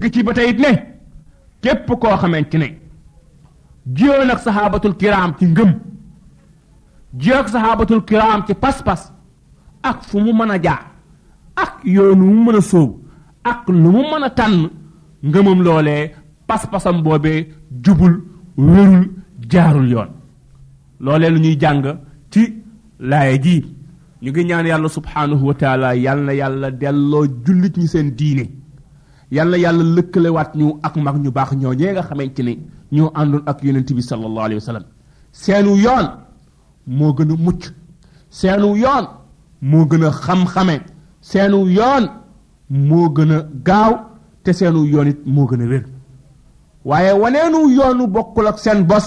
gi ci ba tey ne képp koo xamante ne jiyoon ak saxaabatul kiraam ci ngëm jiyoon ak saxaabatul kiraam ci pas-pas ak fu mu mën a jaar ak yoonu mu mën a sóobu ak lu mu mën a tànn ngëmam loolee pas-pasam boobee jubul wérul jaarul yoon loolee lu ñuy jàng ci laaya ji ñu ngi ñaan yàlla subhaanahu wa taala yal na yàlla delloo jullit ñi seen diine yal na yàlla lëkkalewaat ñu ak mag ñu baax ñoo ñee nga xamante ni ñoo àndoon ak yonent bi sallallahu alayhi wa sallam seenu yoon moo gën a mucc seenu yoon moo gën a xam-xame seenu yoon moo gën a gaaw te seenu yoon it moo gën a wér waaye waneenu yoonu bokkul ak seen bos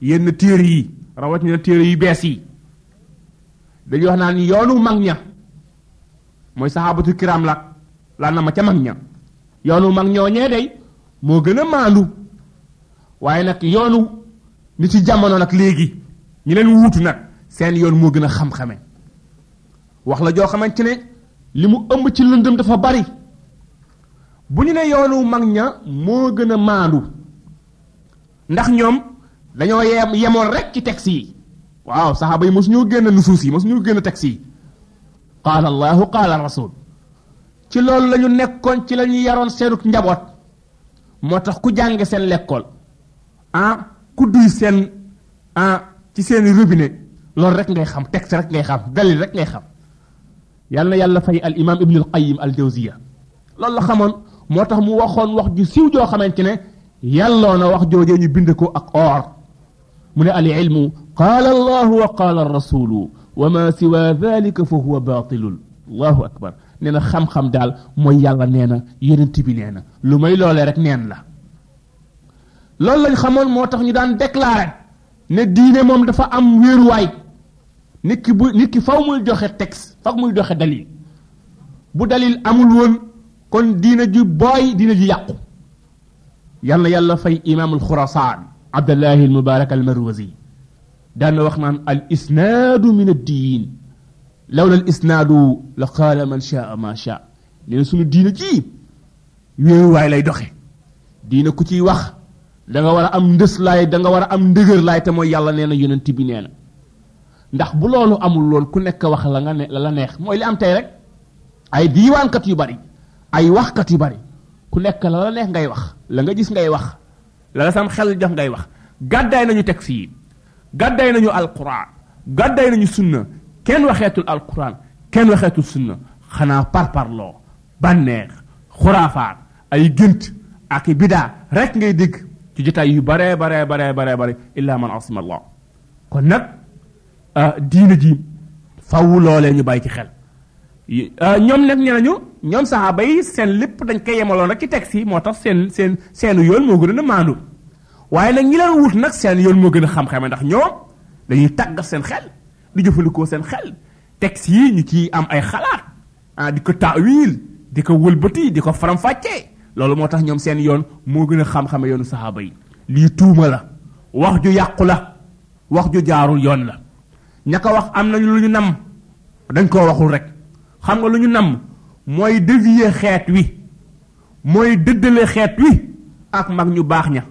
yenn téere yi rawatina téere yu bees yi dañuy wax naan yoonu mag ña mooy saxaabatu kiram la laa na ma ca mag ña yoonu mag ñoo ñee day moo gën a maandu waaye nag yoonu ni ci jamono nag léegi ñi leen wuutu nag seen yoon moo gën a xam-xame wax la joo xamante ne li mu ëmb ci lëndëm dafa bari bu ñu ne yoonu mag ña moo gën a maandu ndax ñoom dañoo yem yemoon rek ci texte yi waaw saxaaba yi mosuñoo génn nusuus yi mosuñoo génn texte yi qaala allahu qaala rasul ci loolu lañu nekkoon ci la ñu yaroon seenuk njaboot moo tax ku jànge seen lekkool ah ku duy seen ah ci seeni robinet loolu rek ngay xam texte rek ngay xam dalil rek ngay xam yàlla na yàlla fay al imam ibn al qayyim al jawziya loolu la xamoon moo tax mu waxoon wax ju siiw joo xamante ne yàlloo na wax joojee ñu bind ko ak or mu ne al ilmu qaala allahu wa qaala rasulu wa ma siwa dalika fa huwa batilul allahu akbar nee na xam-xam daal mooy yàlla nee na yonent bi nee na lu may loolee rek neen la loolu lañ xamoon moo tax ñu daan déclaré ne diine moom dafa am wéeruwaay nit ki bu nit ki faw muy joxe texte faw muy joxe dalil bu dalil amul woon kon diina ji booy diina ji yàqu yal na yàlla fay imaamul xurasaan abdallahi al mubarak al marwazi daan na wax naan al isnaadu min addiin lawla al isnaadu la qaala man shaa ma shaa nee na sunu diina ji wéeruwaay lay doxe diina ku ciy wax da nga war a am ndës laay da nga war a am ndëgër laay te mooy yàlla nee na yonent bi nee na ndax bu loolu amul lool ku nekk wax la nga ne la la neex mooy li am tey rek ay diiwaankat yu bari ay waxkat yu bari ku nekk la la neex ngay wax la nga gis ngay wax la la sam xel jox ngay wax gàddaay nañu texte yi gàddaay nañu alquran gàddaay nañu sunna kenn waxeetul alquran kenn waxeetul sunna xanaa parparloo bànneex xuraafaat ay gënt ak i bidaa rek ngay dégg ci jotaay yu bare bare bare bare bare illa man asima allah kon nag ah, diina ji faw loolee ñu bàyyi ci xel ah, ñoom nag nee nañu ñoom saxaaba yi seen lépp dañ koy yemaloon rek ci texte yi moo tax seen seen seenu yoon moo gën a maandu waaye nag ñi leen wut nag seen yoon moo gën a xam-xame ndax ñoom dañuy tàggat seen xel di jëfandikoo seen xel texte yi ñu ciy am ay xalaat ah di ko taawil di ko wëlbati di ko faram-fàccee loolu moo tax ñoom seen yoon moo gën a xam-xame yoonu saxaaba yi lii tuuma la wax ju yàqu la wax ju jaarul yoon la ña ko wax am nañu lu ñu namm dañ koo waxul rek xam nga lu ñu namm mooy dévier xeet wi mooy dëddale xeet wi ak mag ñu baax ña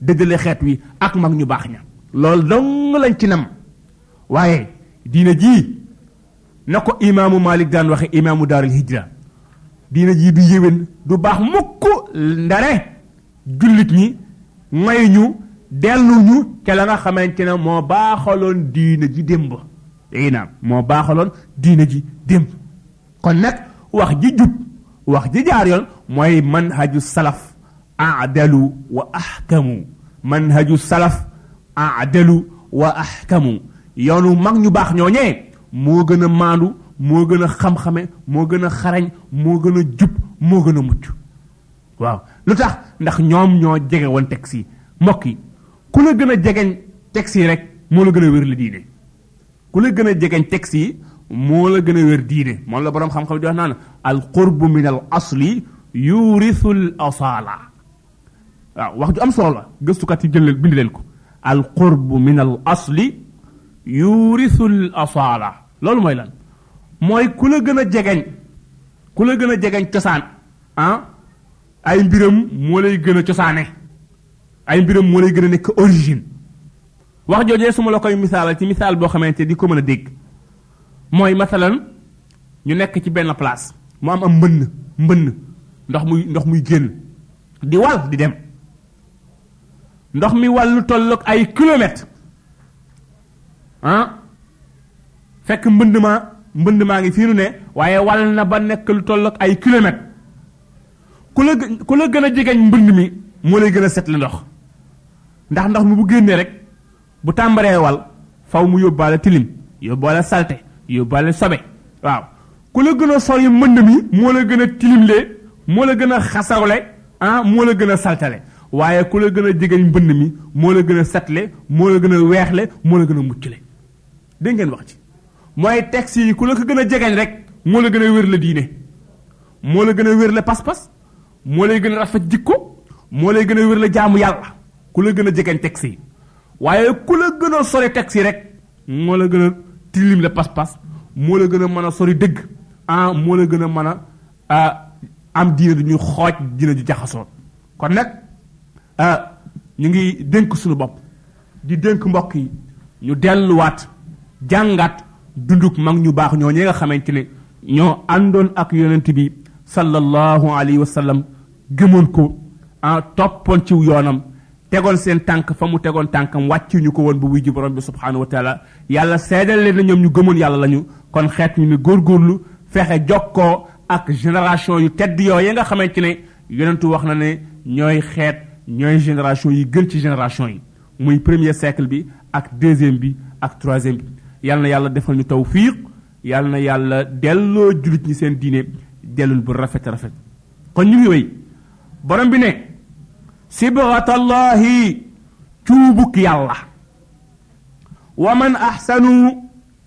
dëddale xeet wi ak mag ñu baax ña loolu dong lañ ci nam waaye diina jii na ko imaamu Malik daan waxe imaamu daaral hijra diina ji du yéwén du baax mukk ndare jullit ñi may ñu dellu ñu ca la nga xamante ne moo baaxaloon diina ji démb i naam moo baaxaloon diina ji démb kon nag wax ji jub wax ji jaar yoon mooy man haju salaf acdalu wa axkamu manhaju salaf acdalu wa axkamu yoonu mag ñu baax ñooñee moo gën a maandu moo gën a xam-xame moo gën a xarañ moo gën a jub moo gën a mucc waaw lu tax ndax ñoom ñoo jege woon texte yi mbokk yi ku la gën a jegeñ texte yi rek moo la gën a wér la diine ku la gën a jegeñ texte yi moo la gën a wér diine moom la boroom xam-xam di wax naan al qurbu min al asli yurisul asala waaw wax ju am solo la gëstukat yi jël bind leen ko al qurbu min al asli yurisul asala loolu mooy lan mooy ku la gën a jegeñ ku la gën a jegeñ cosaan ah ay mbiram moo lay gën a cosaane ay mbiram moo lay gën a nekk origine wax joojee su ma la koy misaalal ci misaal boo xamante di ko mën a dégg mooy masalan ñu nekk ci benn place mu am am mbënn mbënn ndox muy ndox muy génn di wal di dem ndox mi wal lu tolloog ay kilomètres ah fekk mbënd ma mbënd maa ngi fii nu ne waaye wal na ba nekk lu tolloog ay kilomètres ku la ku la gën a jegeñ mbënd mi moo lay gën a set li ndox ndax ndox mi bu génnee rek bu tàmbaree wal faw mu yóbbaale tilim yóbbaale salte yóbbaale sobe waaw ku la gën a sori mënd mi moo la gën a tilimle moo la gën a xasawle ah moo la gën a saltale waaye ku la gën a jegeñ mbënd mi moo la gën a setle moo la gën a weexle moo la gën a muccule dégg ngeen wax ci mooy texte yi ku la ko gën a jegeñ rek moo la gën a wér la diine moo la gën a wér la pas-pas moo lay gën a rafet jikko moo lay gën a wér la jaamu yàlla ku la gën a jegeñ texte yi waaye ku la gën a sori texte yi rek moo la gën a tilim la pas-pas moo la gën a mën a sori dëgg ah moo la gën a mën a am diine du ñuy xooj diine ju jaxasoo kon nag ñu ngi dénk suñu bopp di dénk mbokk yi ñu delluwaat jàngaat dunduk mag ñu baax ñoo ñi nga xamante ne ñoo àndoon ak yonent bi sallallahu alayhi wa sallam gëmoon ko ah toppoon ci yoonam tegoon seen tànk fa mu tegoon tànkam wàccu ñu ko woon bu wuy ji borom bi subhanahu wa taala yàlla seedal leen na ñoom ñu gëmoon yàlla lañu kon xeet ñu ne góorgóorlu fexe jokkoo ak génération yu tedd yooyu nga xamante ne yonentu wax na ne ñooy xeet ñooy génération yi gën ci génération yi muy premier siècle bi ak deuxième bi ak troisième bi yàlla na yàlla defal ñu tawfiq yàlla na yàlla delloo jullit ñi seen diine dellul bu rafet rafet kon ñu ngi wéy borom bi ne sibratallahi cuubuk yàlla wa man ahsanu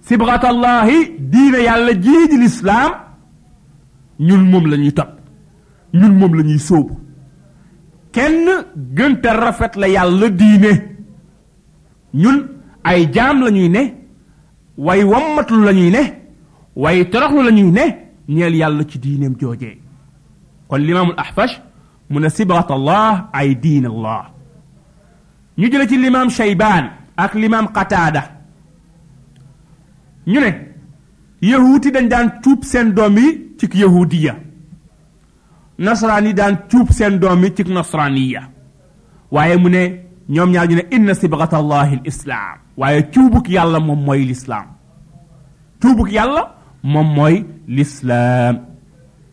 sibxatallahi diine yàlla jii di lislaam ñun moom la ñuy topp ñun moom la ñuy sóobu kenn gënte rafet la yàlla diine ñun ay jaam la ñuy ne way wammatlu la ñuy ne way toroxlu la ñuy ne ñeel yàlla ci diineem joojee kon limaamul ahfash mu ne sibxatallah ay diin allah ñu jële ci limaam shaybaan ak limaam qataada ñu ne yahuut yi dañ daan cuub seen doom yi ci yahuudiya nasaraan yi daan cuub seen doom yi ci nasraaniya waaye mu ne ñoom ñaar ñu ne inna sibgata allahi l islaam waaye cuubuk yàlla moom mooy lislaam cuubuk yàlla moom mooy lislaam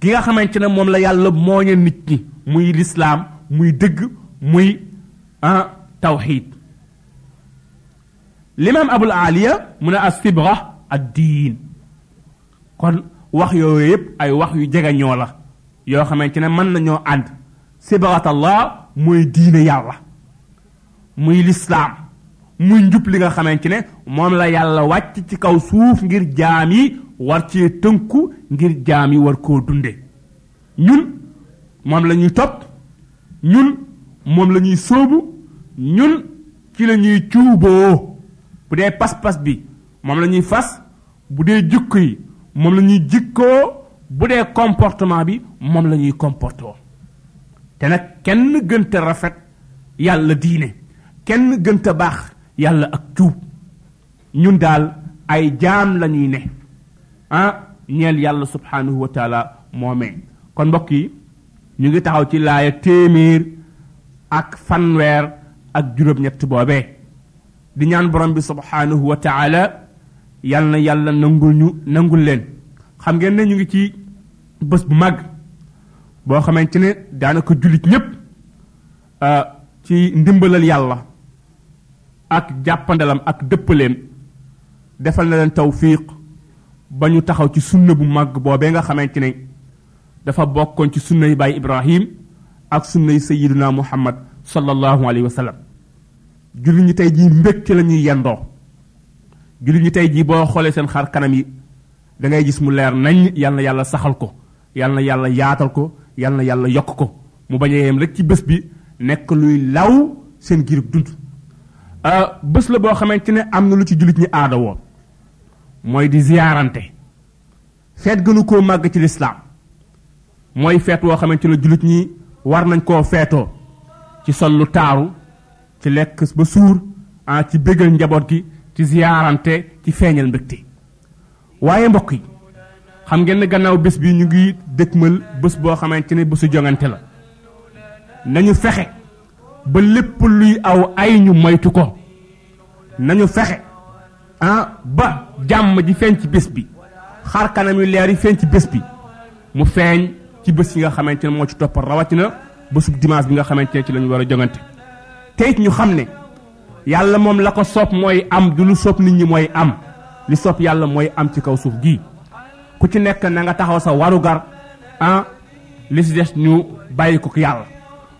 gi nga xamante ne moom la yàlla mooñe nit ñi muy lislaam muy dëgg muy ah tawxiid limaam abul aliya mu ne asibra ad diin kon wax yooyu yëpp ay wax yu jegeñoo la yoo xamante ne mën nañoo ànd sibratallah mooy diine yàlla muy lislaam muy njub li nga xamante ne moom la yàlla wàcc ci kaw suuf ngir jaam yi war cee tënku ngir jaam yi war koo dunde ñun moom la ñuy topp ñun moom la ñuy sóobu ñun ci la ñuy cuuboo bu dee pas-pas bi moom la ñuy fas bu dee jikko yi moom la ñuy jikkoo bu dee comportement bi moom la ñuy comporté woo te nag kenn gënta rafet yàlla diine kenn gënta baax yàlla ak tuub ñun daal ay jaam la ñuy ne ah ñeel yàlla subhanahu wa taala moomee kon mbokk yi ñu ngi taxaw ci laaya téeméer ak fanweer ak juróom-ñett boobee di ñaan borom bi subhanahu wa taala yal na yàlla nangul ñu nangul leen xam ngeen ne ñu ngi ci bés bu màgg boo xamante ne daanaka jullit ñépp ah, ci ndimbalal yàlla ak jàppandalam ak dëppaleem defal na leen tawfiq ba ñu taxaw ci sunna bu màgg boobee nga xamante ne dafa bokkoon ci sunnay baay ibrahim ak sunnay sayiduna muhammad sallallahu alayhi wa sallam julli ñi tey jii mbégte la ñuy yendoo julli ñi tey jii boo xoolee seen xar kanam yi da ngay gis mu leer nañ yal na yàlla saxal ko yal na yàlla yaatal ko yal na yàlla yokk ko mu bañ a yem rek ci bés bi nekk luy law seen girib dund euh, bés la boo xamante ne am na lu ci jullit ñi aada woo mooy di ziyaarante feet gënu koo màgg ci lislaam mooy feet woo xamante ne jullit ñi war nañ koo feetoo ci sol lu taaru ci lekk ba suur ah ci bégal njaboot gi ci ziyaarante ci feeñal mbégte waaye mbokk yi xam ngeen ne gannaaw bés bi ñu ngi dëkkmal bés boo xamante ne bésu jongante la nañu fexe ba lépp luy aw ay ñu moytu ko nañu fexe ah ba jàmm ji feeñ ci bés bi xar kanam yu leer yi feeñ ci bés bi mu feeñ ci bés yi nga xamante ne moo ci toppal rawatina bésub dimanche bi nga xamante ne ci lañu war a jongante te it ñu xam ne yàlla moom la ko soob mooy am du lu soob nit ñi mooy am li soob yàlla mooy am ci kaw suuf gii ku ci nekk na nga taxaw sa warugar ah li si des ñu bàyyi ko yàlla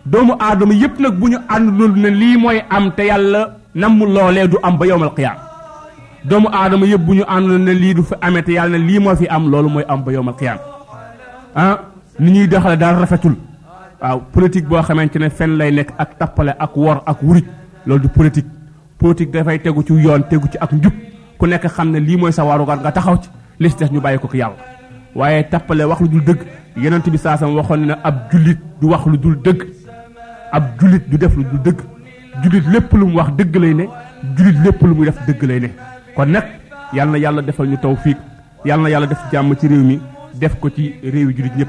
doomu aadama yépp nag bu ñu àndul ne lii mooy am te yàlla namm loolee du am ba yowmal qiyaam doomu aadama yëpp bu ñu àndul ne lii du fi amee te yàlla ne lii moo fi am loolu mooy am ba yowmal qiyaam ah ni ñuy doxale daal rafetul waaw politique boo xamante ne fen lay nekk ak tappale ak wor ak wuruj loolu du politique politique dafay tegu ci yoon tegu ci ak njub ku nekk xam ne lii mooy sa warugar nga taxaw ci li ci des ñu bàyyi ko ki yàlla waaye tappale wax lu dul dëgg yonent bi saasam waxoon na ab jullit du wax lu dul dëgg ab jullit du def lu dul dëgg jullit lépp lu mu wax dëgg lay ne jullit lépp lu muy def dëgg lay ne kon nag yàlla na yàlla defal ñu tawfiik yàlla na yàlla def jàmm ci réew mi def ko ci réewi jullit ñëpp